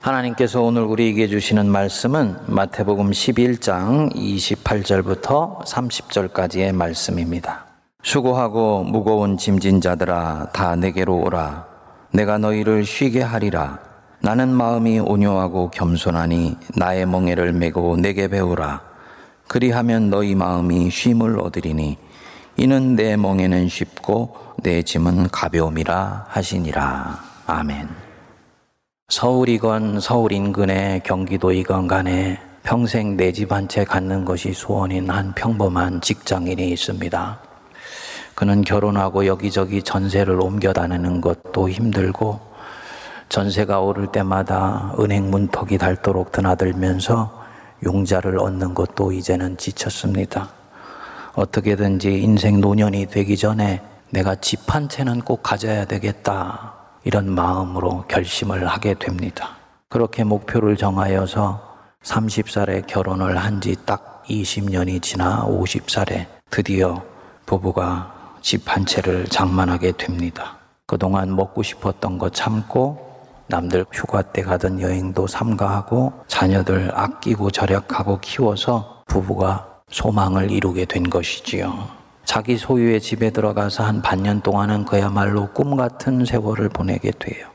하나님께서 오늘 우리에게 주시는 말씀은 마태복음 11장 28절부터 30절까지의 말씀입니다. 수고하고 무거운 짐진 자들아 다 내게로 오라. 내가 너희를 쉬게 하리라. 나는 마음이 온유하고 겸손하니 나의 멍에를 메고 내게 배우라. 그리하면 너희 마음이 쉼을 얻으리니 이는 내 멍에는 쉽고 내 짐은 가벼움이라 하시니라. 아멘. 서울이건 서울 인근의 경기도이건 간에 평생 내 집 한 채 갖는 것이 소원인 한 평범한 직장인이 있습니다. 그는 결혼하고 여기저기 전세를 옮겨 다니는 것도 힘들고 전세가 오를 때마다 은행 문턱이 닳도록 드나들면서 용자를 얻는 것도 이제는 지쳤습니다. 어떻게든지 인생 노년이 되기 전에 내가 집 한 채는 꼭 가져야 되겠다. 이런 마음으로 결심을 하게 됩니다. 그렇게 목표를 정하여서 30살에 결혼을 한 지 딱 20년이 지나 50살에 드디어 부부가 집 한 채를 장만하게 됩니다. 그동안 먹고 싶었던 거 참고 남들 휴가 때 가던 여행도 삼가하고 자녀들 아끼고 절약하고 키워서 부부가 소망을 이루게 된 것이지요. 자기 소유의 집에 들어가서 한 반년 동안은 그야말로 꿈 같은 세월을 보내게 돼요.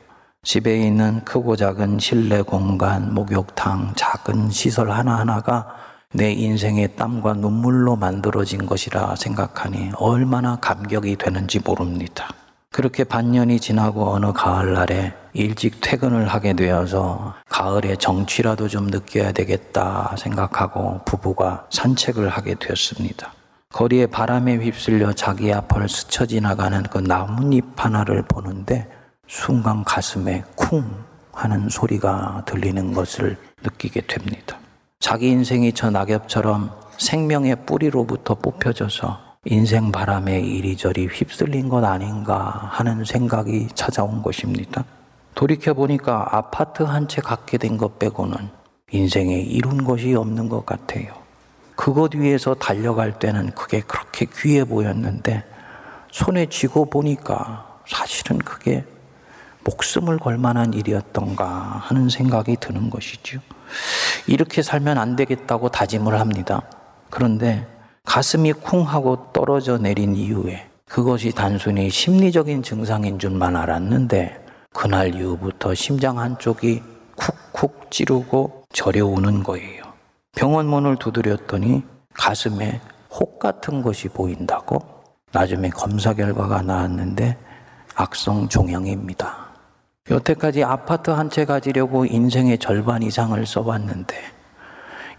집에 있는 크고 작은 실내 공간, 목욕탕, 작은 시설 하나하나가 내 인생의 땀과 눈물로 만들어진 것이라 생각하니 얼마나 감격이 되는지 모릅니다. 그렇게 반년이 지나고 어느 가을날에 일찍 퇴근을 하게 되어서 가을에 정취라도 좀 느껴야 되겠다 생각하고 부부가 산책을 하게 되었습니다. 거리에 바람에 휩쓸려 자기 앞을 스쳐 지나가는 그 나뭇잎 하나를 보는데 순간 가슴에 쿵 하는 소리가 들리는 것을 느끼게 됩니다. 자기 인생이 저 낙엽처럼 생명의 뿌리로부터 뽑혀져서 인생 바람에 이리저리 휩쓸린 것 아닌가 하는 생각이 찾아온 것입니다. 돌이켜보니까 아파트 한 채 갖게 된 것 빼고는 인생에 이룬 것이 없는 것 같아요. 그것 위에서 달려갈 때는 그게 그렇게 귀해 보였는데 손에 쥐고 보니까 사실은 그게 목숨을 걸 만한 일이었던가 하는 생각이 드는 것이죠. 이렇게 살면 안 되겠다고 다짐을 합니다. 그런데 가슴이 쿵 하고 떨어져 내린 이후에 그것이 단순히 심리적인 증상인 줄만 알았는데 그날 이후부터 심장 한쪽이 쿡쿡 찌르고 저려오는 거예요. 병원 문을 두드렸더니 가슴에 혹 같은 것이 보인다고 나중에 검사 결과가 나왔는데 악성 종양입니다. 여태까지 아파트 한 채 가지려고 인생의 절반 이상을 써봤는데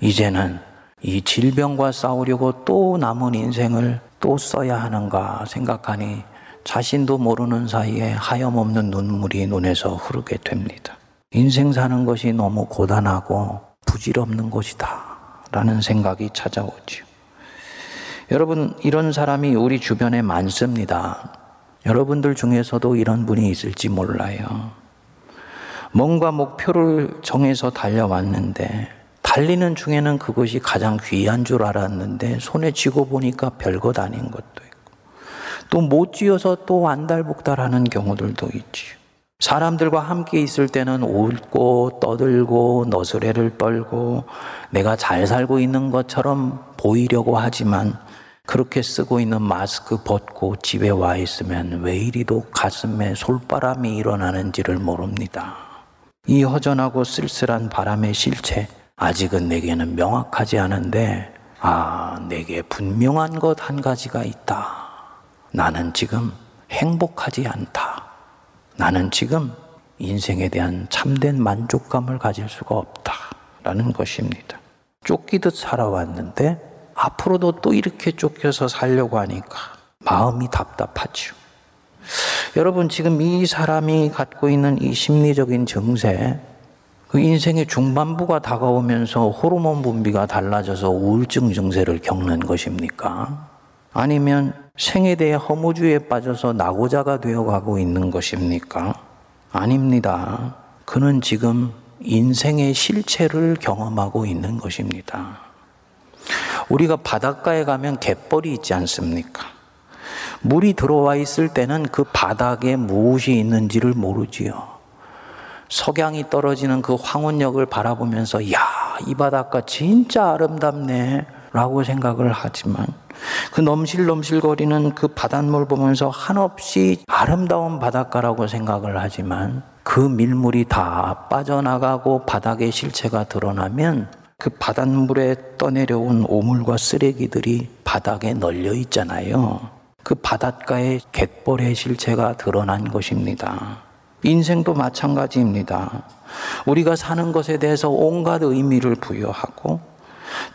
이제는 이 질병과 싸우려고 또 남은 인생을 또 써야 하는가 생각하니 자신도 모르는 사이에 하염없는 눈물이 눈에서 흐르게 됩니다. 인생 사는 것이 너무 고단하고 부질없는 것이다. 라는 생각이 찾아오죠. 여러분, 이런 사람이 우리 주변에 많습니다. 여러분들 중에서도 이런 분이 있을지 몰라요. 뭔가 목표를 정해서 달려왔는데, 달리는 중에는 그것이 가장 귀한 줄 알았는데, 손에 쥐고 보니까 별것 아닌 것도 있고, 또 못 쥐어서 또 안달복달하는 경우들도 있지요. 사람들과 함께 있을 때는 웃고 떠들고 너스레를 떨고 내가 잘 살고 있는 것처럼 보이려고 하지만 그렇게 쓰고 있는 마스크 벗고 집에 와 있으면 왜 이리도 가슴에 솔바람이 일어나는지를 모릅니다. 이 허전하고 쓸쓸한 바람의 실체, 아직은 내게는 명확하지 않은데, 아, 내게 분명한 것 한 가지가 있다. 나는 지금 행복하지 않다. 나는 지금 인생에 대한 참된 만족감을 가질 수가 없다라는 것입니다. 쫓기듯 살아왔는데 앞으로도 또 이렇게 쫓겨서 살려고 하니까 마음이 답답하죠. 여러분, 지금 이 사람이 갖고 있는 이 심리적인 증세, 그 인생의 중반부가 다가오면서 호르몬 분비가 달라져서 우울증 증세를 겪는 것입니까? 아니면 생에 대해 허무주의에 빠져서 낙오자가 되어가고 있는 것입니까? 아닙니다. 그는 지금 인생의 실체를 경험하고 있는 것입니다. 우리가 바닷가에 가면 갯벌이 있지 않습니까? 물이 들어와 있을 때는 그 바닥에 무엇이 있는지를 모르지요. 석양이 떨어지는 그 황혼역을 바라보면서 야, 이 바닷가 진짜 아름답네 라고 생각을 하지만 그 넘실넘실거리는 그 바닷물 보면서 한없이 아름다운 바닷가라고 생각을 하지만 그 밀물이 다 빠져나가고 바닥에 실체가 드러나면 그 바닷물에 떠내려온 오물과 쓰레기들이 바닥에 널려 있잖아요. 그 바닷가의 갯벌의 실체가 드러난 것입니다. 인생도 마찬가지입니다. 우리가 사는 것에 대해서 온갖 의미를 부여하고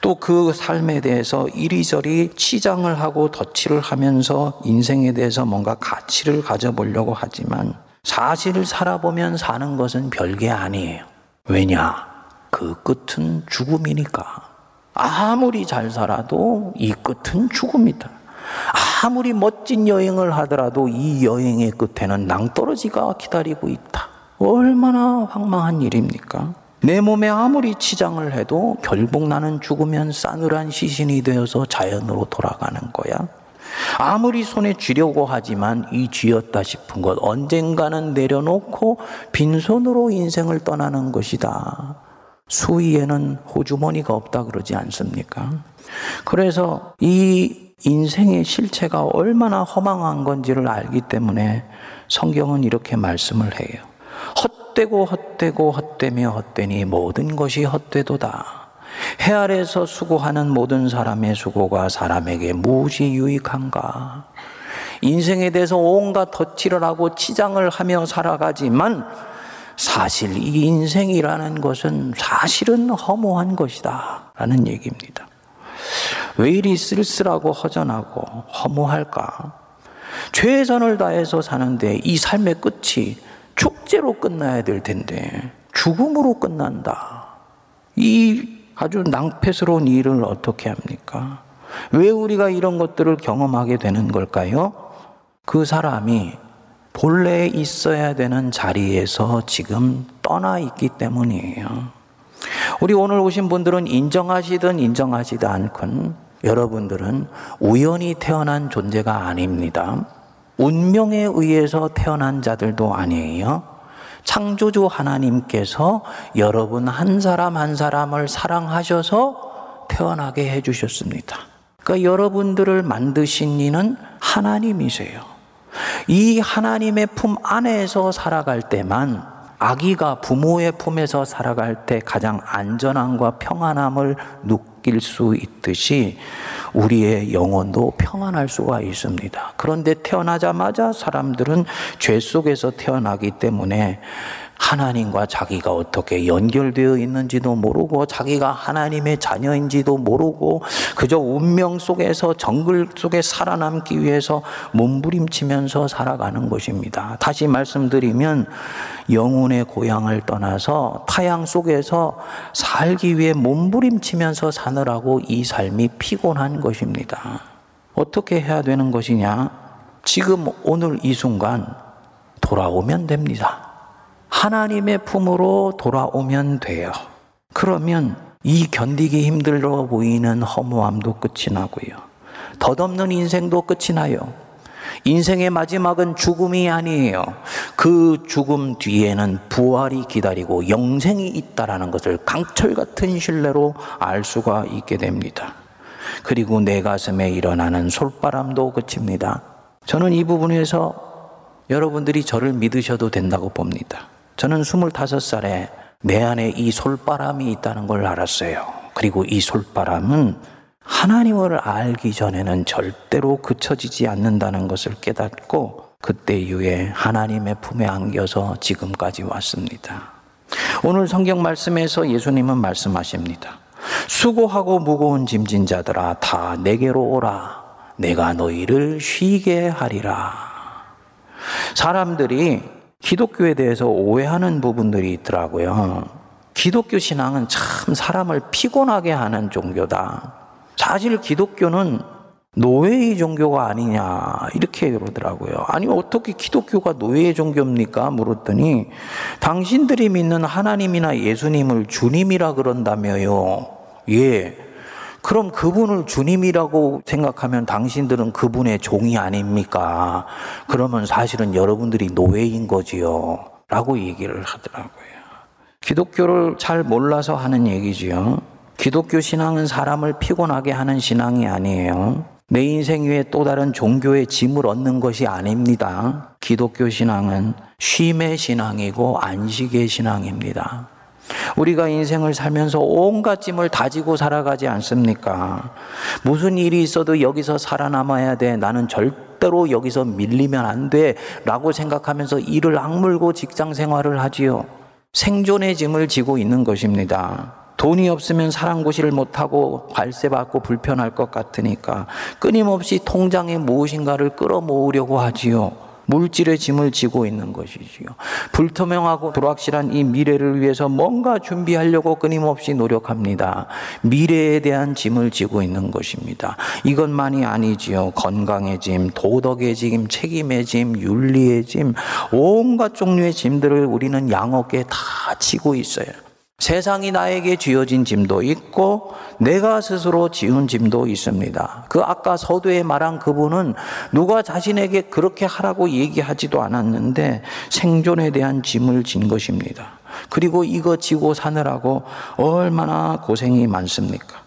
또 그 삶에 대해서 이리저리 치장을 하고 덧칠을 하면서 인생에 대해서 뭔가 가치를 가져보려고 하지만 사실 살아보면 사는 것은 별게 아니에요. 왜냐? 그 끝은 죽음이니까. 아무리 잘 살아도 이 끝은 죽음이다. 아무리 멋진 여행을 하더라도 이 여행의 끝에는 낭떠러지가 기다리고 있다. 얼마나 황망한 일입니까? 내 몸에 아무리 치장을 해도 결국 나는 죽으면 싸늘한 시신이 되어서 자연으로 돌아가는 거야. 아무리 손에 쥐려고 하지만 이 쥐었다 싶은 것 언젠가는 내려놓고 빈손으로 인생을 떠나는 것이다. 수위에는 호주머니가 없다 그러지 않습니까? 그래서 이 인생의 실체가 얼마나 허망한 건지를 알기 때문에 성경은 이렇게 말씀을 해요. 헛되고 헛되고 헛되며 헛되니 모든 것이 헛되도다. 해 아래서 수고하는 모든 사람의 수고가 사람에게 무엇이 유익한가? 인생에 대해서 온갖 덧칠을 하고 치장을 하며 살아가지만 사실 이 인생이라는 것은 사실은 허무한 것이다. 라는 얘기입니다. 왜 이리 쓸쓸하고 허전하고 허무할까? 최선을 다해서 사는데 이 삶의 끝이 축제로 끝나야 될 텐데 죽음으로 끝난다. 이 아주 낭패스러운 일을 어떻게 합니까? 왜 우리가 이런 것들을 경험하게 되는 걸까요? 그 사람이 본래 있어야 되는 자리에서 지금 떠나 있기 때문이에요. 우리 오늘 오신 분들은 인정하시든 인정하지도 않건 여러분들은 우연히 태어난 존재가 아닙니다. 운명에 의해서 태어난 자들도 아니에요. 창조주 하나님께서 여러분 한 사람 한 사람을 사랑하셔서 태어나게 해주셨습니다. 그러니까 여러분들을 만드신 이는 하나님이세요. 이 하나님의 품 안에서 살아갈 때만 아기가 부모의 품에서 살아갈 때 가장 안전함과 평안함을 느낄 수 있듯이 우리의 영혼도 평안할 수가 있습니다. 그런데 태어나자마자 사람들은 죄 속에서 태어나기 때문에 하나님과 자기가 어떻게 연결되어 있는지도 모르고 자기가 하나님의 자녀인지도 모르고 그저 운명 속에서 정글 속에 살아남기 위해서 몸부림치면서 살아가는 것입니다. 다시 말씀드리면 영혼의 고향을 떠나서 타양 속에서 살기 위해 몸부림치면서 사느라고 이 삶이 피곤한 것입니다. 어떻게 해야 되는 것이냐? 지금 오늘 이 순간 돌아오면 됩니다. 하나님의 품으로 돌아오면 돼요. 그러면 이 견디기 힘들어 보이는 허무함도 끝이 나고요. 덧없는 인생도 끝이 나요. 인생의 마지막은 죽음이 아니에요. 그 죽음 뒤에는 부활이 기다리고 영생이 있다라는 것을 강철 같은 신뢰로 알 수가 있게 됩니다. 그리고 내 가슴에 일어나는 솔바람도 끝입니다. 저는 이 부분에서 여러분들이 저를 믿으셔도 된다고 봅니다. 저는 25살에 내 안에 이 솔바람이 있다는 걸 알았어요. 그리고 이 솔바람은 하나님을 알기 전에는 절대로 그쳐지지 않는다는 것을 깨닫고 그때 이후에 하나님의 품에 안겨서 지금까지 왔습니다. 오늘 성경 말씀에서 예수님은 말씀하십니다. 수고하고 무거운 짐진 자들아 다 내게로 오라. 내가 너희를 쉬게 하리라. 사람들이 기독교에 대해서 오해하는 부분들이 있더라고요. 기독교 신앙은 참 사람을 피곤하게 하는 종교다. 사실 기독교는 노예의 종교가 아니냐 이렇게 그러더라고요. 아니 어떻게 기독교가 노예의 종교입니까? 물었더니 당신들이 믿는 하나님이나 예수님을 주님이라 그런다며요. 예. 그럼 그분을 주님이라고 생각하면 당신들은 그분의 종이 아닙니까? 그러면 사실은 여러분들이 노예인 거지요. 라고 얘기를 하더라고요. 기독교를 잘 몰라서 하는 얘기지요. 기독교 신앙은 사람을 피곤하게 하는 신앙이 아니에요. 내 인생 위에 또 다른 종교의 짐을 얻는 것이 아닙니다. 기독교 신앙은 쉼의 신앙이고 안식의 신앙입니다. 우리가 인생을 살면서 온갖 짐을 다지고 살아가지 않습니까? 무슨 일이 있어도 여기서 살아남아야 돼. 나는 절대로 여기서 밀리면 안 돼. 라고 생각하면서 일을 악물고 직장 생활을 하지요. 생존의 짐을 지고 있는 것입니다. 돈이 없으면 사랑고시를 못하고 관세받고 불편할 것 같으니까 끊임없이 통장에 무엇인가를 끌어모으려고 하지요. 물질의 짐을 지고 있는 것이지요. 불투명하고 불확실한 이 미래를 위해서 뭔가 준비하려고 끊임없이 노력합니다. 미래에 대한 짐을 지고 있는 것입니다. 이것만이 아니지요. 건강의 짐, 도덕의 짐, 책임의 짐, 윤리의 짐, 온갖 종류의 짐들을 우리는 양어깨 다 지고 있어요. 세상이 나에게 쥐어진 짐도 있고 내가 스스로 지은 짐도 있습니다. 그 아까 서두에 말한 그분은 누가 자신에게 그렇게 하라고 얘기하지도 않았는데 생존에 대한 짐을 진 것입니다. 그리고 이거 지고 사느라고 얼마나 고생이 많습니까?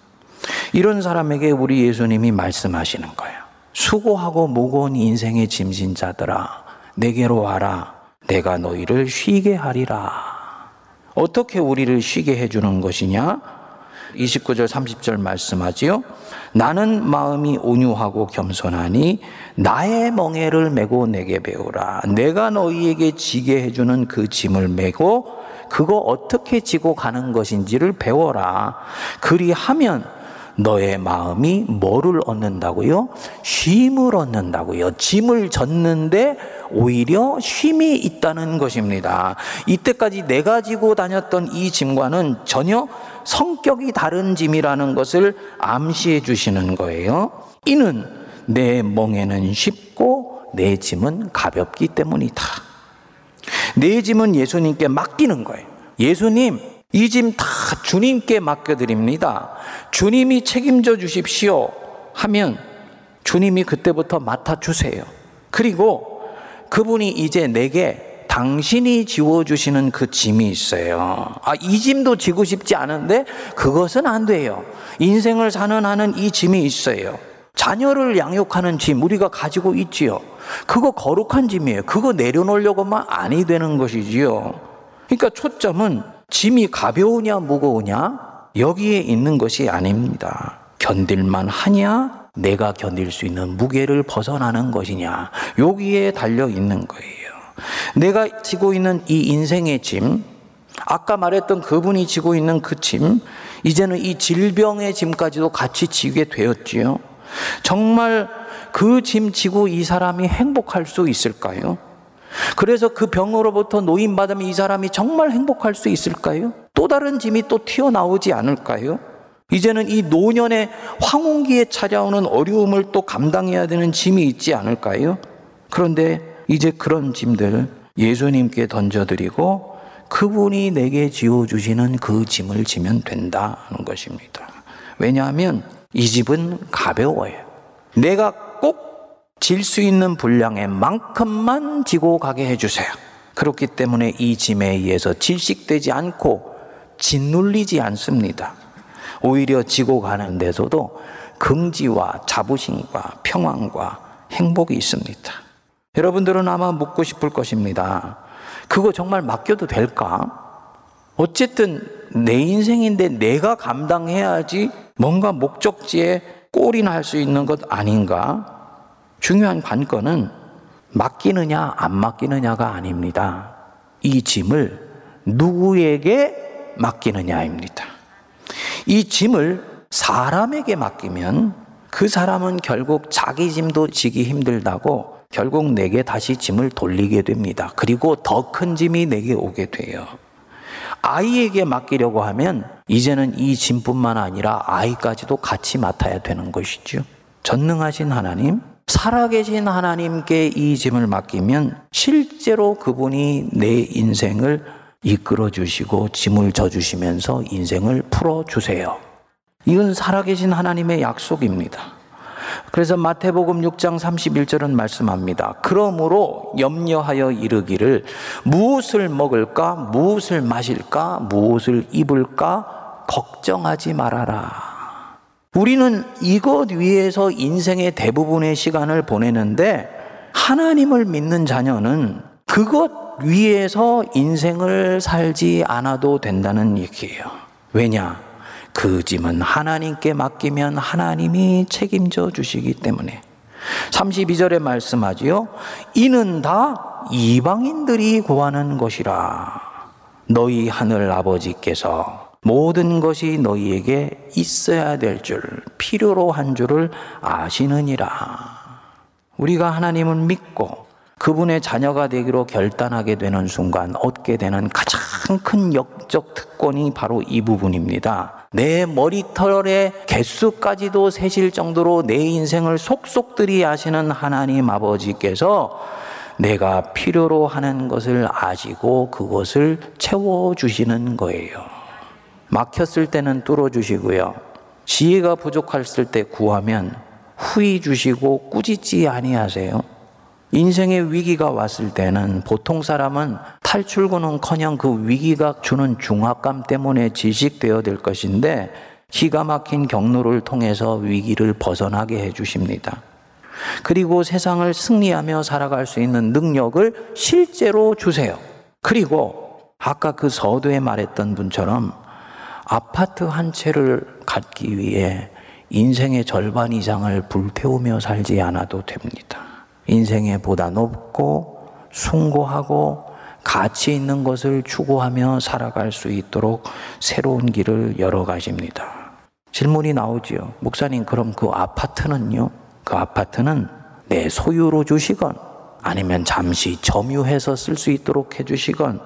이런 사람에게 우리 예수님이 말씀하시는 거예요. 수고하고 무거운 인생의 짐진 자들아, 내게로 와라. 내가 너희를 쉬게 하리라. 어떻게 우리를 쉬게 해주는 것이냐? 29절 30절 말씀하지요. 나는 마음이 온유하고 겸손하니 나의 멍에를 메고 내게 배우라. 내가 너희에게 지게 해주는 그 짐을 메고 그거 어떻게 지고 가는 것인지를 배워라. 그리하면 너의 마음이 뭐를 얻는다고요? 쉼을 얻는다고요. 짐을 졌는데 오히려 쉼이 있다는 것입니다. 이때까지 내 가 지고 다녔던 이 짐과는 전혀 성격이 다른 짐이라는 것을 암시해 주시는 거예요. 이는 내 멍에는 쉽고 내 짐은 가볍기 때문이다. 내 짐은 예수님께 맡기는 거예요. 예수님, 이 짐 다 주님께 맡겨드립니다. 주님이 책임져 주십시오. 하면 주님이 그때부터 맡아주세요. 그리고 그분이 이제 내게 당신이 지워주시는 그 짐이 있어요. 아, 이 짐도 지고 싶지 않은데 그것은 안 돼요. 인생을 사는 하는 이 짐이 있어요. 자녀를 양육하는 짐 우리가 가지고 있지요. 그거 거룩한 짐이에요. 그거 내려놓으려고만 아니 되는 것이지요. 그러니까 초점은 짐이 가벼우냐 무거우냐 여기에 있는 것이 아닙니다. 견딜만 하냐 내가 견딜 수 있는 무게를 벗어나는 것이냐 여기에 달려 있는 거예요. 내가 지고 있는 이 인생의 짐 아까 말했던 그분이 지고 있는 그 짐, 이제는 이 질병의 짐까지도 같이 지게 되었지요. 정말 그 짐 지고 이 사람이 행복할 수 있을까요? 그래서 그 병으로부터 노인받으면 이 사람이 정말 행복할 수 있을까요? 또 다른 짐이 또 튀어나오지 않을까요? 이제는 이 노년의 황혼기에 찾아오는 어려움을 또 감당해야 되는 짐이 있지 않을까요? 그런데 이제 그런 짐들 예수님께 던져드리고 그분이 내게 지어주시는 그 짐을 지면 된다는 것입니다. 왜냐하면 이 집은 가벼워요. 내가 꼭 질 수 있는 분량의 만큼만 지고 가게 해주세요. 그렇기 때문에 이 짐에 의해서 질식되지 않고 짓눌리지 않습니다. 오히려 지고 가는 데서도 긍지와 자부심과 평안과 행복이 있습니다. 여러분들은 아마 묻고 싶을 것입니다. 그거 정말 맡겨도 될까? 어쨌든 내 인생인데 내가 감당해야지 뭔가 목적지에 꼴이나 할 수 있는 것 아닌가? 중요한 관건은 맡기느냐 안 맡기느냐가 아닙니다. 이 짐을 누구에게 맡기느냐입니다. 이 짐을 사람에게 맡기면 그 사람은 결국 자기 짐도 지기 힘들다고 결국 내게 다시 짐을 돌리게 됩니다. 그리고 더 큰 짐이 내게 오게 돼요. 아이에게 맡기려고 하면 이제는 이 짐뿐만 아니라 아이까지도 같이 맡아야 되는 것이죠. 전능하신 하나님, 살아계신 하나님께 이 짐을 맡기면 실제로 그분이 내 인생을 이끌어 주시고 짐을 져 주시면서 인생을 풀어 주세요. 이건 살아계신 하나님의 약속입니다. 그래서 마태복음 6장 31절은 말씀합니다. 그러므로 염려하여 이르기를 무엇을 먹을까, 무엇을 마실까, 무엇을 입을까 걱정하지 말아라. 우리는 이것 위에서 인생의 대부분의 시간을 보내는데 하나님을 믿는 자녀는 그것 위에서 인생을 살지 않아도 된다는 얘기예요. 왜냐? 그 짐은 하나님께 맡기면 하나님이 책임져 주시기 때문에. 32절에 말씀하지요. 이는 다 이방인들이 구하는 것이라. 너희 하늘 아버지께서 모든 것이 너희에게 있어야 될 줄, 필요로 한 줄을 아시느니라. 우리가 하나님을 믿고 그분의 자녀가 되기로 결단하게 되는 순간 얻게 되는 가장 큰 역적 특권이 바로 이 부분입니다. 내 머리털의 개수까지도 세실 정도로 내 인생을 속속들이 아시는 하나님 아버지께서 내가 필요로 하는 것을 아시고 그것을 채워주시는 거예요. 막혔을 때는 뚫어주시고요. 지혜가 부족했을 때 구하면 후히 주시고 꾸짖지 아니하세요. 인생의 위기가 왔을 때는 보통 사람은 탈출구는커녕 그 위기가 주는 중압감 때문에 질식되어 될 것인데 기가 막힌 경로를 통해서 위기를 벗어나게 해 주십니다. 그리고 세상을 승리하며 살아갈 수 있는 능력을 실제로 주세요. 그리고 아까 그 서두에 말했던 분처럼 아파트 한 채를 갖기 위해 인생의 절반 이상을 불태우며 살지 않아도 됩니다. 인생에 보다 높고 숭고하고 가치 있는 것을 추구하며 살아갈 수 있도록 새로운 길을 열어 가십니다. 질문이 나오지요. 목사님, 그럼 그 아파트는요? 그 아파트는 내 소유로 주시건 아니면 잠시 점유해서 쓸 수 있도록 해주시건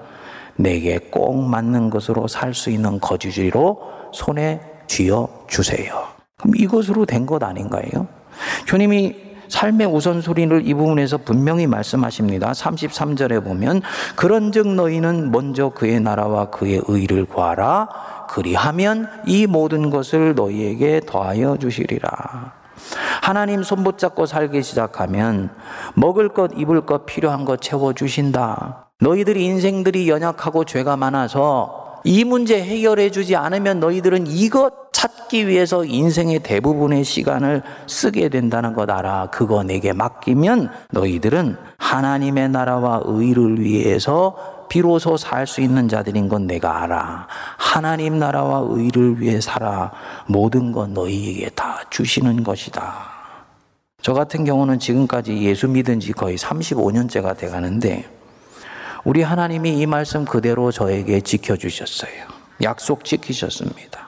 내게 꼭 맞는 것으로 살 수 있는 거주지로 손에 쥐어 주세요. 그럼 이것으로 된 것 아닌가요? 주님이 삶의 우선순위를 이 부분에서 분명히 말씀하십니다. 33절에 보면 그런즉 너희는 먼저 그의 나라와 그의 의를 구하라 그리하면 이 모든 것을 너희에게 더하여 주시리라. 하나님 손 붙잡고 살기 시작하면 먹을 것, 입을 것, 필요한 것 채워 주신다. 너희들이 인생들이 연약하고 죄가 많아서 이 문제 해결해 주지 않으면 너희들은 이것 찾기 위해서 인생의 대부분의 시간을 쓰게 된다는 것 알아. 그거 내게 맡기면 너희들은 하나님의 나라와 의를 위해서 비로소 살 수 있는 자들인 건 내가 알아. 하나님 나라와 의를 위해 살아. 모든 건 너희에게 다 주시는 것이다. 저 같은 경우는 지금까지 예수 믿은 지 거의 35년째가 돼 가는데 우리 하나님이 이 말씀 그대로 저에게 지켜주셨어요. 약속 지키셨습니다.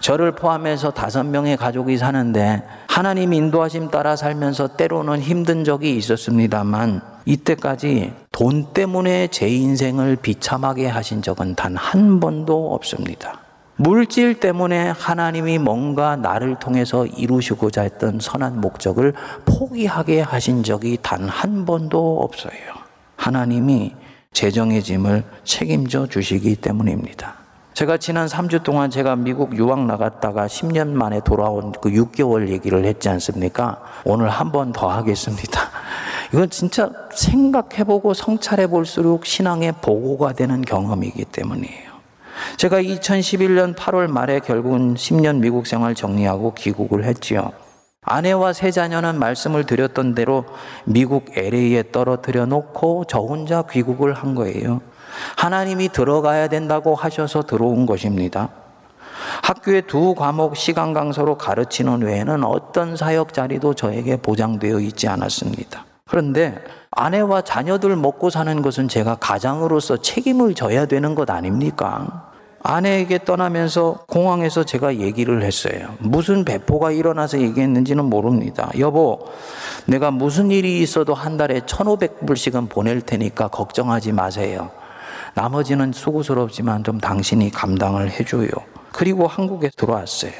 저를 포함해서 다섯 명의 가족이 사는데 하나님 인도하심 따라 살면서 때로는 힘든 적이 있었습니다만 이때까지 돈 때문에 제 인생을 비참하게 하신 적은 단 한 번도 없습니다. 물질 때문에 하나님이 뭔가 나를 통해서 이루시고자 했던 선한 목적을 포기하게 하신 적이 단 한 번도 없어요. 하나님이 재정의 짐을 책임져 주시기 때문입니다. 제가 지난 3주 동안 제가 미국 유학 나갔다가 10년 만에 돌아온 그 6개월 얘기를 했지 않습니까? 오늘 한 번 더 하겠습니다. 이건 진짜 생각해보고 성찰해 볼수록 신앙의 보고가 되는 경험이기 때문이에요. 제가 2011년 8월 말에 결국은 10년 미국 생활 정리하고 귀국을 했지요. 아내와 세 자녀는 말씀을 드렸던 대로 미국 LA에 떨어뜨려 놓고 저 혼자 귀국을 한 거예요. 하나님이 들어가야 된다고 하셔서 들어온 것입니다. 학교에 두 과목 시간 강사로 가르치는 외에는 어떤 사역 자리도 저에게 보장되어 있지 않았습니다. 그런데 아내와 자녀들 먹고 사는 것은 제가 가장으로서 책임을 져야 되는 것 아닙니까? 아내에게 떠나면서 공항에서 제가 얘기를 했어요. 무슨 배포가 일어나서 얘기했는지는 모릅니다. 여보, 내가 무슨 일이 있어도 한 달에 1,500불씩은 보낼 테니까 걱정하지 마세요. 나머지는 수고스럽지만 좀 당신이 감당을 해줘요. 그리고 한국에 들어왔어요.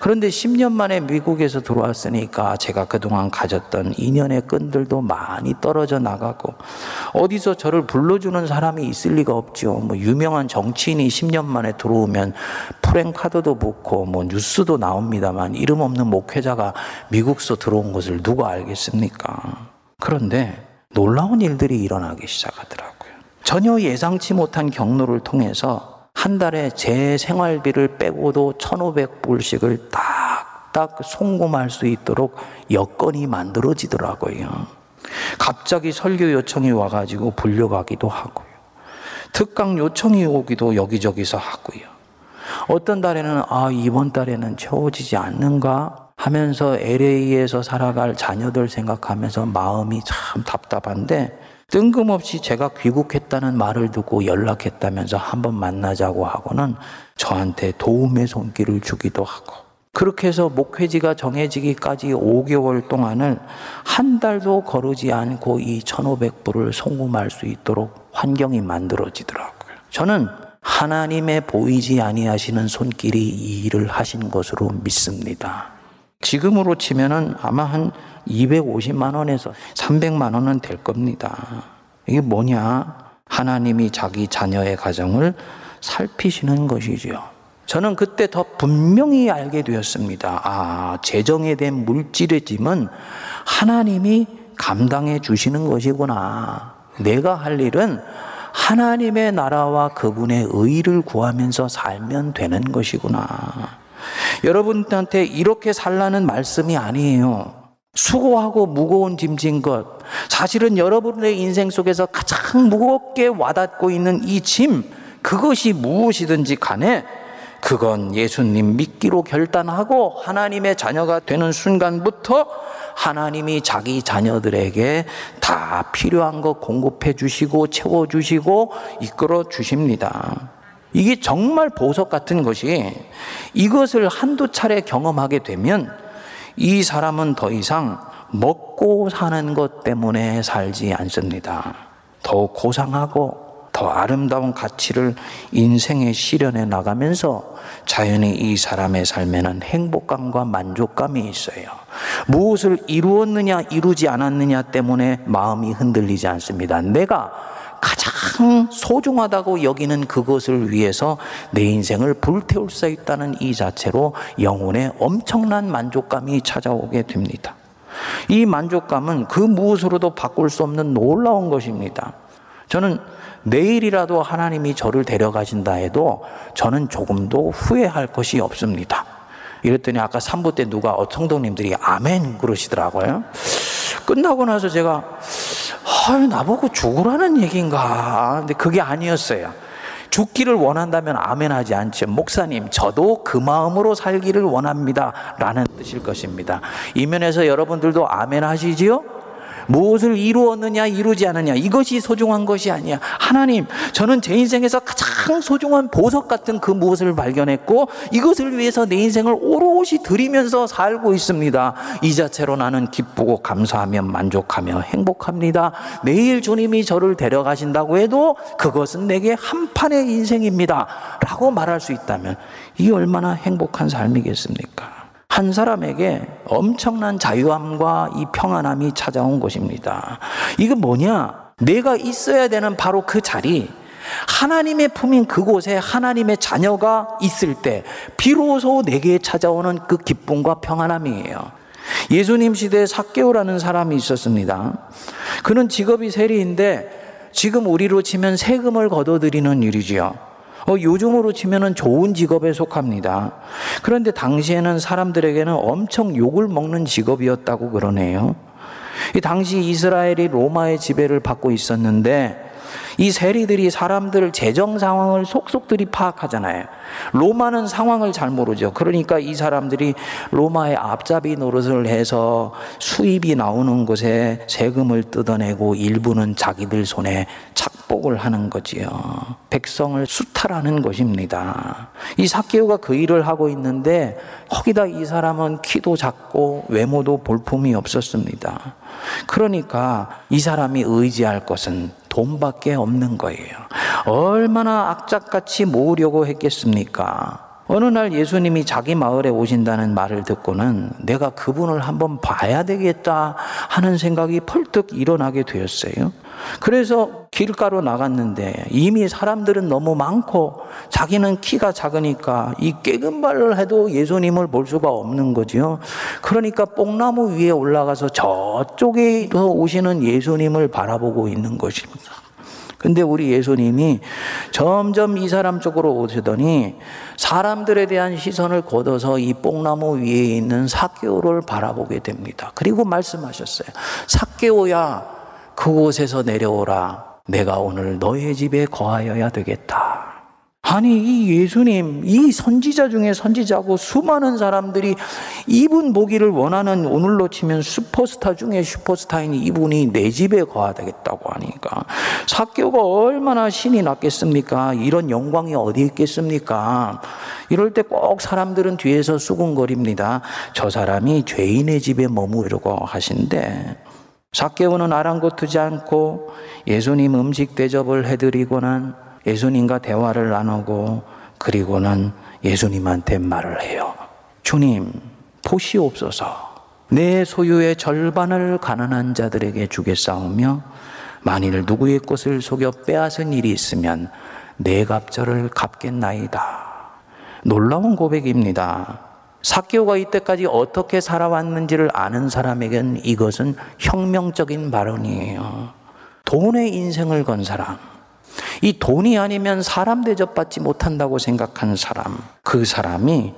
그런데 10년 만에 미국에서 들어왔으니까 제가 그동안 가졌던 인연의 끈들도 많이 떨어져 나가고 어디서 저를 불러주는 사람이 있을 리가 없죠. 뭐 유명한 정치인이 10년 만에 들어오면 프랭카드도 붙고 뭐 뉴스도 나옵니다만 이름 없는 목회자가 미국서 들어온 것을 누가 알겠습니까? 그런데 놀라운 일들이 일어나기 시작하더라고요. 전혀 예상치 못한 경로를 통해서 한 달에 제 생활비를 빼고도 1,500불씩을 딱딱 송금할 수 있도록 여건이 만들어지더라고요. 갑자기 설교 요청이 와가지고 불려가기도 하고요. 특강 요청이 오기도 여기저기서 하고요. 어떤 달에는 아, 이번 달에는 채워지지 않는가 하면서 LA에서 살아갈 자녀들 생각하면서 마음이 참 답답한데 뜬금없이 제가 귀국했다는 말을 듣고 연락했다면서 한번 만나자고 하고는 저한테 도움의 손길을 주기도 하고 그렇게 해서 목회지가 정해지기까지 5개월 동안을 한 달도 거르지 않고 이 1,500불을 송금할 수 있도록 환경이 만들어지더라고요. 저는 하나님의 보이지 아니하시는 손길이 이 일을 하신 것으로 믿습니다. 지금으로 치면은 아마 한 250만 원에서 300만 원은 될 겁니다. 이게 뭐냐? 하나님이 자기 자녀의 가정을 살피시는 것이죠. 저는 그때 더 분명히 알게 되었습니다. 아, 재정에 대한 물질의 짐은 하나님이 감당해 주시는 것이구나. 내가 할 일은 하나님의 나라와 그분의 의를 구하면서 살면 되는 것이구나. 여러분한테 이렇게 살라는 말씀이 아니에요. 수고하고 무거운 짐진 것. 사실은 여러분의 인생 속에서 가장 무겁게 와닿고 있는 이 짐, 그것이 무엇이든지 간에 그건 예수님 믿기로 결단하고 하나님의 자녀가 되는 순간부터 하나님이 자기 자녀들에게 다 필요한 것 공급해 주시고 채워 주시고 이끌어 주십니다. 이게 정말 보석 같은 것이 이것을 한두 차례 경험하게 되면 이 사람은 더 이상 먹고 사는 것 때문에 살지 않습니다. 더 고상하고 더 아름다운 가치를 인생에 실현해 나가면서 자연히 이 사람의 삶에는 행복감과 만족감이 있어요. 무엇을 이루었느냐, 이루지 않았느냐 때문에 마음이 흔들리지 않습니다. 내가 가장 소중하다고 여기는 그것을 위해서 내 인생을 불태울 수 있다는 이 자체로 영혼에 엄청난 만족감이 찾아오게 됩니다. 이 만족감은 그 무엇으로도 바꿀 수 없는 놀라운 것입니다. 저는 내일이라도 하나님이 저를 데려가신다 해도 저는 조금도 후회할 것이 없습니다. 이랬더니 아까 3부 때 누가 어, 성도님들이 아멘 그러시더라고요. 끝나고 나서 제가 아, 나보고 죽으라는 얘기인가? 근데 그게 아니었어요. 죽기를 원한다면 아멘 하지 않죠. 목사님, 저도 그 마음으로 살기를 원합니다. 라는 뜻일 것입니다. 이 면에서 여러분들도 아멘 하시지요? 무엇을 이루었느냐, 이루지 않느냐. 이것이 소중한 것이 아니야. 하나님, 저는 제 인생에서 가장 소중한 보석 같은 그 무엇을 발견했고, 이것을 위해서 내 인생을 오롯이 드리면서 살고 있습니다. 이 자체로 나는 기쁘고 감사하며 만족하며 행복합니다. 내일 주님이 저를 데려가신다고 해도 그것은 내게 한 판의 인생입니다. 라고 말할 수 있다면, 이 얼마나 행복한 삶이겠습니까? 한 사람에게 엄청난 자유함과 이 평안함이 찾아온 것입니다. 이거 뭐냐? 내가 있어야 되는 바로 그 자리, 하나님의 품인 그곳에 하나님의 자녀가 있을 때 비로소 내게 찾아오는 그 기쁨과 평안함이에요. 예수님 시대에 사개오라는 사람이 있었습니다. 그는 직업이 세리인데 지금 우리로 치면 세금을 걷어들이는 일이지요. 어, 요즘으로 치면은 좋은 직업에 속합니다. 그런데 당시에는 사람들에게는 엄청 욕을 먹는 직업이었다고 그러네요. 이 당시 이스라엘이 로마의 지배를 받고 있었는데 이 세리들이 사람들 재정 상황을 속속들이 파악하잖아요. 로마는 상황을 잘 모르죠. 그러니까 이 사람들이 로마의 앞잡이 노릇을 해서 수입이 나오는 곳에 세금을 뜯어내고 일부는 자기들 손에 착복을 하는 거지요. 백성을 수탈하는 것입니다. 이 사케오가 그 일을 하고 있는데 거기다 이 사람은 키도 작고 외모도 볼품이 없었습니다. 그러니까 이 사람이 의지할 것은 돈밖에 없는 거예요. 얼마나 악착같이 모으려고 했겠습니까? 어느 날 예수님이 자기 마을에 오신다는 말을 듣고는 내가 그분을 한번 봐야 되겠다 하는 생각이 펄떡 일어나게 되었어요. 그래서 길가로 나갔는데 이미 사람들은 너무 많고 자기는 키가 작으니까 이 깨금발을 해도 예수님을 볼 수가 없는 거지요. 그러니까 뽕나무 위에 올라가서 저쪽에 오시는 예수님을 바라보고 있는 것입니다. 근데 우리 예수님이 점점 이 사람 쪽으로 오시더니 사람들에 대한 시선을 걷어서 이 뽕나무 위에 있는 사개오를 바라보게 됩니다. 그리고 말씀하셨어요. 사개오야, 그곳에서 내려오라. 내가 오늘 너의 집에 거하여야 되겠다. 아니, 이 예수님, 이 선지자 중에 선지자고 수많은 사람들이 이분 보기를 원하는 오늘로 치면 슈퍼스타 중에 슈퍼스타인 이분이 내 집에 거하되겠다고 하니까 사교가 얼마나 신이 났겠습니까? 이런 영광이 어디 있겠습니까? 이럴 때 꼭 사람들은 뒤에서 수군거립니다. 저 사람이 죄인의 집에 머무르고 하신데 사개오는 아랑곳하지 않고 예수님 음식 대접을 해드리고 난 예수님과 대화를 나누고 그리고는 예수님한테 말을 해요. 주님, 보시옵소서. 내 소유의 절반을 가난한 자들에게 주겠사오며 만일 누구의 것을 속여 빼앗은 일이 있으면 내 갑절을 갚겠나이다. 놀라운 고백입니다. 사개오가 이때까지 어떻게 살아왔는지를 아는 사람에겐 이것은 혁명적인 발언이에요. 돈의 인생을 건 사람. 이 돈이 아니면 사람 대접받지 못한다고 생각하는 사람, 그 사람이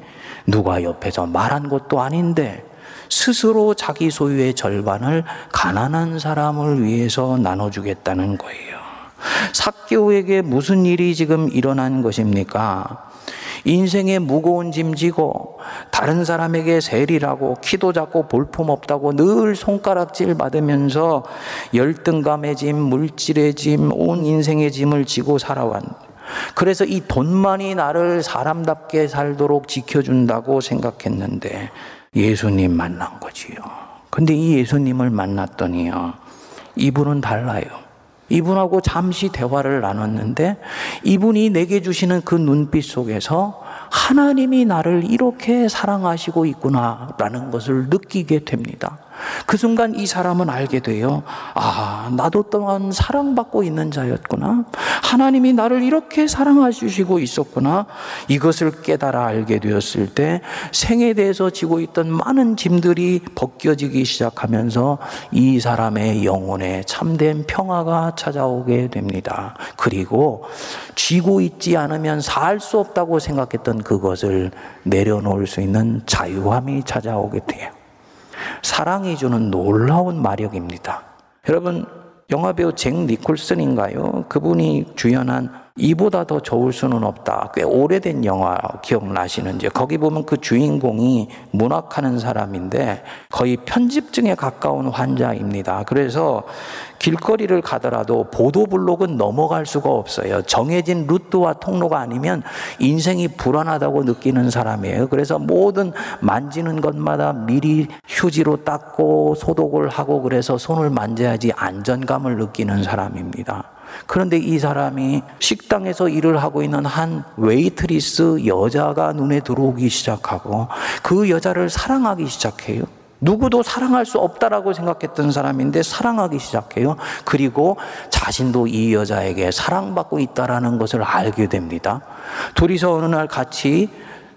누가 옆에서 말한 것도 아닌데 스스로 자기 소유의 절반을 가난한 사람을 위해서 나눠주겠다는 거예요. 사개오에게 무슨 일이 지금 일어난 것입니까? 인생에 무거운 짐 지고 다른 사람에게 세리라고 키도 작고 볼품없다고 늘 손가락질 받으면서 열등감의 짐, 물질의 짐, 온 인생의 짐을 지고 살아왔. 그래서 이 돈만이 나를 사람답게 살도록 지켜준다고 생각했는데 예수님 만난 거지요. 근데 이 예수님을 만났더니요. 이분은 달라요. 이분하고 잠시 대화를 나눴는데 이분이 내게 주시는 그 눈빛 속에서 하나님이 나를 이렇게 사랑하시고 있구나라는 것을 느끼게 됩니다. 그 순간 이 사람은 알게 돼요. 아, 나도 또한 사랑받고 있는 자였구나. 하나님이 나를 이렇게 사랑하시고 있었구나. 이것을 깨달아 알게 되었을 때 생에 대해서 지고 있던 많은 짐들이 벗겨지기 시작하면서 이 사람의 영혼에 참된 평화가 찾아오게 됩니다. 그리고 쥐고 있지 않으면 살 수 없다고 생각했던 그것을 내려놓을 수 있는 자유함이 찾아오게 돼요. 사랑이 주는 놀라운 마력입니다. 여러분, 영화배우 잭 니콜슨인가요? 그분이 주연한 이보다 더 좋을 수는 없다. 꽤 오래된 영화 기억나시는지. 거기 보면 그 주인공이 문학하는 사람인데 거의 편집증에 가까운 환자입니다. 그래서 길거리를 가더라도 보도블록은 넘어갈 수가 없어요. 정해진 루트와 통로가 아니면 인생이 불안하다고 느끼는 사람이에요. 그래서 모든 만지는 것마다 미리 휴지로 닦고 소독을 하고 그래서 손을 만져야지 안전감을 느끼는 사람입니다. 그런데 이 사람이 식당에서 일을 하고 있는 한 웨이트리스 여자가 눈에 들어오기 시작하고 그 여자를 사랑하기 시작해요. 누구도 사랑할 수 없다라고 생각했던 사람인데 사랑하기 시작해요. 그리고 자신도 이 여자에게 사랑받고 있다라는 것을 알게 됩니다. 둘이서 어느 날 같이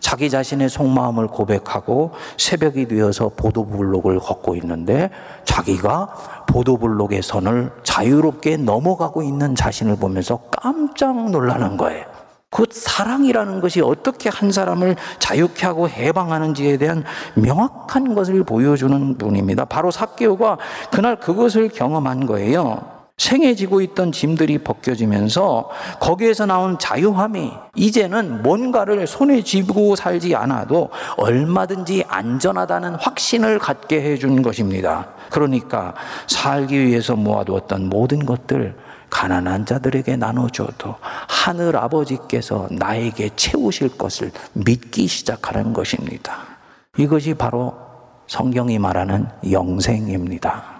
자기 자신의 속마음을 고백하고 새벽이 되어서 보도블록을 걷고 있는데 자기가 보도블록의 선을 자유롭게 넘어가고 있는 자신을 보면서 깜짝 놀라는 거예요. 그 사랑이라는 것이 어떻게 한 사람을 자유케 하고 해방하는지에 대한 명확한 것을 보여주는 분입니다. 바로 사개오가 그날 그것을 경험한 거예요. 생에 지고 있던 짐들이 벗겨지면서 거기에서 나온 자유함이 이제는 뭔가를 손에 쥐고 살지 않아도 얼마든지 안전하다는 확신을 갖게 해준 것입니다. 그러니까 살기 위해서 모아두었던 모든 것들 가난한 자들에게 나눠줘도 하늘 아버지께서 나에게 채우실 것을 믿기 시작하는 것입니다. 이것이 바로 성경이 말하는 영생입니다.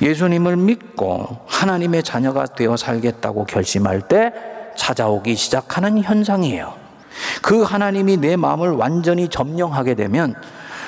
예수님을 믿고 하나님의 자녀가 되어 살겠다고 결심할 때 찾아오기 시작하는 현상이에요. 그 하나님이 내 마음을 완전히 점령하게 되면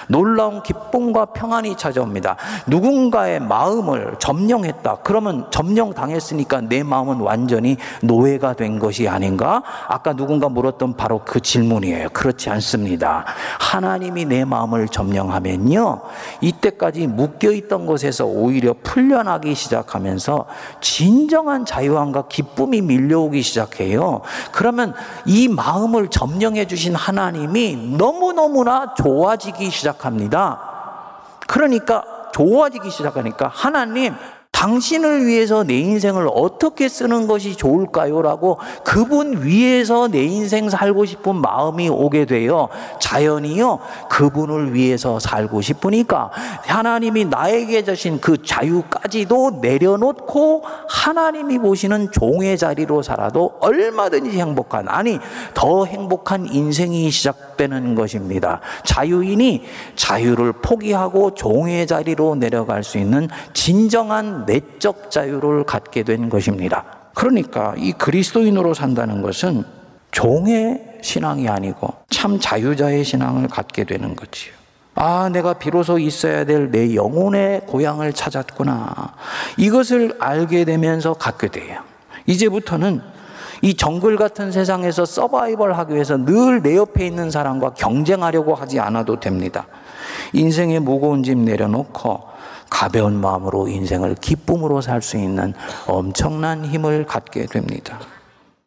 놀라운 기쁨과 평안이 찾아옵니다. 누군가의 마음을 점령했다. 그러면 점령당했으니까 내 마음은 완전히 노예가 된 것이 아닌가? 아까 누군가 물었던 바로 그 질문이에요. 그렇지 않습니다. 하나님이 내 마음을 점령하면요. 이때까지 묶여있던 것에서 오히려 풀려나기 시작하면서 진정한 자유함과 기쁨이 밀려오기 시작해요. 그러면 이 마음을 점령해 주신 하나님이 너무너무나 좋아지기 시작 시작합니다. 그러니까 좋아지기 시작하니까 하나님 당신을 위해서 내 인생을 어떻게 쓰는 것이 좋을까요? 라고 그분 위해서 내 인생 살고 싶은 마음이 오게 돼요. 자연이요. 그분을 위해서 살고 싶으니까 하나님이 나에게 주신 그 자유까지도 내려놓고 하나님이 보시는 종의 자리로 살아도 얼마든지 행복한, 아니, 더 행복한 인생이 시작되는 것입니다. 자유인이 자유를 포기하고 종의 자리로 내려갈 수 있는 진정한 내적 자유를 갖게 된 것입니다. 그러니까 이 그리스도인으로 산다는 것은 종의 신앙이 아니고 참 자유자의 신앙을 갖게 되는 거지요. 아, 내가 비로소 있어야 될 내 영혼의 고향을 찾았구나. 이것을 알게 되면서 갖게 돼요. 이제부터는 이 정글 같은 세상에서 서바이벌 하기 위해서 늘 내 옆에 있는 사람과 경쟁하려고 하지 않아도 됩니다. 인생의 무거운 짐 내려놓고 가벼운 마음으로 인생을 기쁨으로 살 수 있는 엄청난 힘을 갖게 됩니다.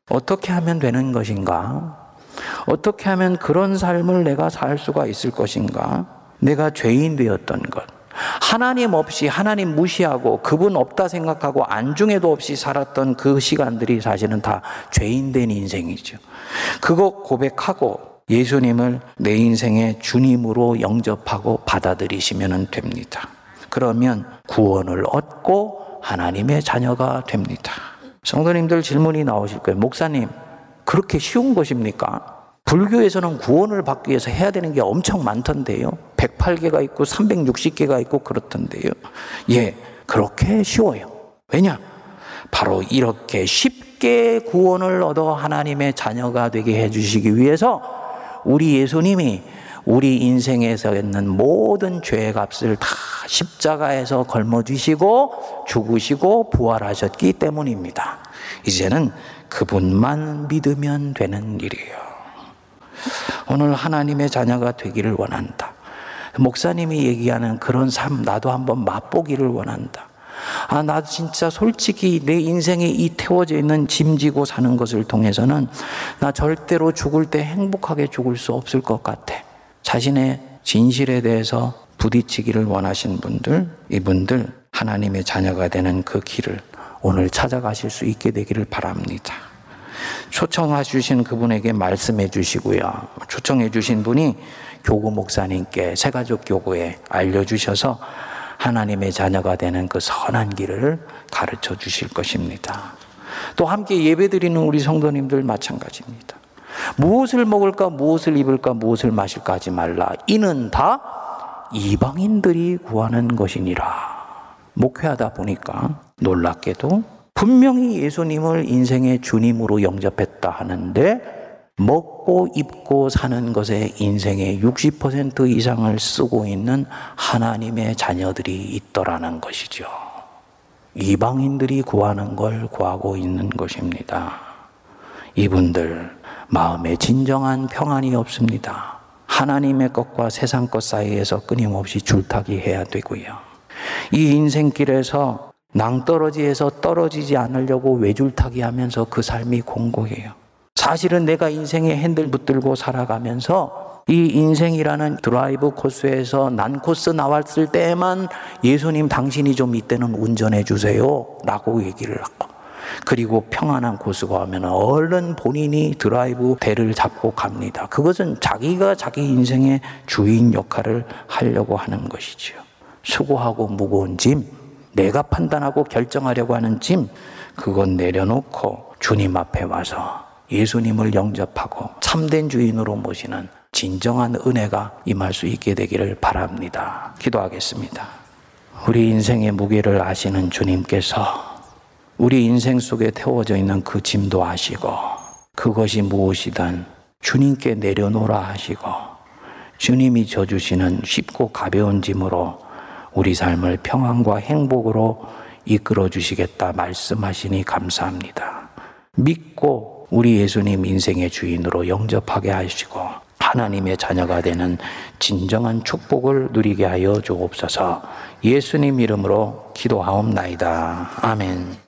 어떻게 하면 되는 것인가? 어떻게 하면 그런 삶을 내가 살 수가 있을 것인가? 내가 죄인 되었던 것. 하나님 없이 하나님 무시하고 그분 없다 생각하고 안중에도 없이 살았던 그 시간들이 사실은 다 죄인 된 인생이죠. 그거 고백하고 예수님을 내 인생의 주님으로 영접하고 받아들이시면 됩니다. 그러면 구원을 얻고 하나님의 자녀가 됩니다. 성도님들 질문이 나오실 거예요. 목사님, 그렇게 쉬운 것입니까? 불교에서는 구원을 받기 위해서 해야 되는 게 엄청 많던데요. 108개가 있고 360개가 있고 그렇던데요. 예, 그렇게 쉬워요. 왜냐? 바로 이렇게 쉽게 구원을 얻어 하나님의 자녀가 되게 해주시기 위해서 우리 예수님이 우리 인생에서 있는 모든 죄의 값을 다 십자가에서 걸머지시고 죽으시고 부활하셨기 때문입니다. 이제는 그분만 믿으면 되는 일이에요. 오늘 하나님의 자녀가 되기를 원한다. 목사님이 얘기하는 그런 삶 나도 한번 맛보기를 원한다. 아, 나도 진짜 솔직히 내 인생에 이 태워져 있는 짐지고 사는 것을 통해서는 나 절대로 죽을 때 행복하게 죽을 수 없을 것 같아. 자신의 진실에 대해서 부딪히기를 원하신 분들, 이분들 하나님의 자녀가 되는 그 길을 오늘 찾아가실 수 있게 되기를 바랍니다. 초청해 주신 그분에게 말씀해 주시고요. 초청해 주신 분이 교구 목사님께 새가족 교구에 알려주셔서 하나님의 자녀가 되는 그 선한 길을 가르쳐 주실 것입니다. 또 함께 예배 드리는 우리 성도님들 마찬가지입니다. 무엇을 먹을까, 무엇을 입을까, 무엇을 마실까 하지 말라. 이는 다 이방인들이 구하는 것이니라. 목회하다 보니까 놀랍게도 분명히 예수님을 인생의 주님으로 영접했다 하는데 먹고 입고 사는 것에 인생의 60% 이상을 쓰고 있는 하나님의 자녀들이 있더라는 것이죠. 이방인들이 구하는 걸 구하고 있는 것입니다. 이분들 마음에 진정한 평안이 없습니다. 하나님의 것과 세상 것 사이에서 끊임없이 줄타기 해야 되고요. 이 인생길에서 낭떠러지에서 떨어지지 않으려고 외줄타기 하면서 그 삶이 공고해요. 사실은 내가 인생의 핸들 붙들고 살아가면서 이 인생이라는 드라이브 코스에서 난 코스 나왔을 때만 예수님 당신이 좀 이때는 운전해 주세요. 라고 얘기를 하고 그리고 평안한 곳으로 가면 얼른 본인이 드라이브 배를 잡고 갑니다. 그것은 자기가 자기 인생의 주인 역할을 하려고 하는 것이지요. 수고하고 무거운 짐, 내가 판단하고 결정하려고 하는 짐, 그건 내려놓고 주님 앞에 와서 예수님을 영접하고 참된 주인으로 모시는 진정한 은혜가 임할 수 있게 되기를 바랍니다. 기도하겠습니다. 우리 인생의 무게를 아시는 주님께서 우리 인생 속에 태워져 있는 그 짐도 아시고 그것이 무엇이든 주님께 내려놓으라 하시고 주님이 져주시는 쉽고 가벼운 짐으로 우리 삶을 평안과 행복으로 이끌어 주시겠다 말씀하시니 감사합니다. 믿고 우리 예수님 인생의 주인으로 영접하게 하시고 하나님의 자녀가 되는 진정한 축복을 누리게 하여 주옵소서 예수님 이름으로 기도하옵나이다. 아멘.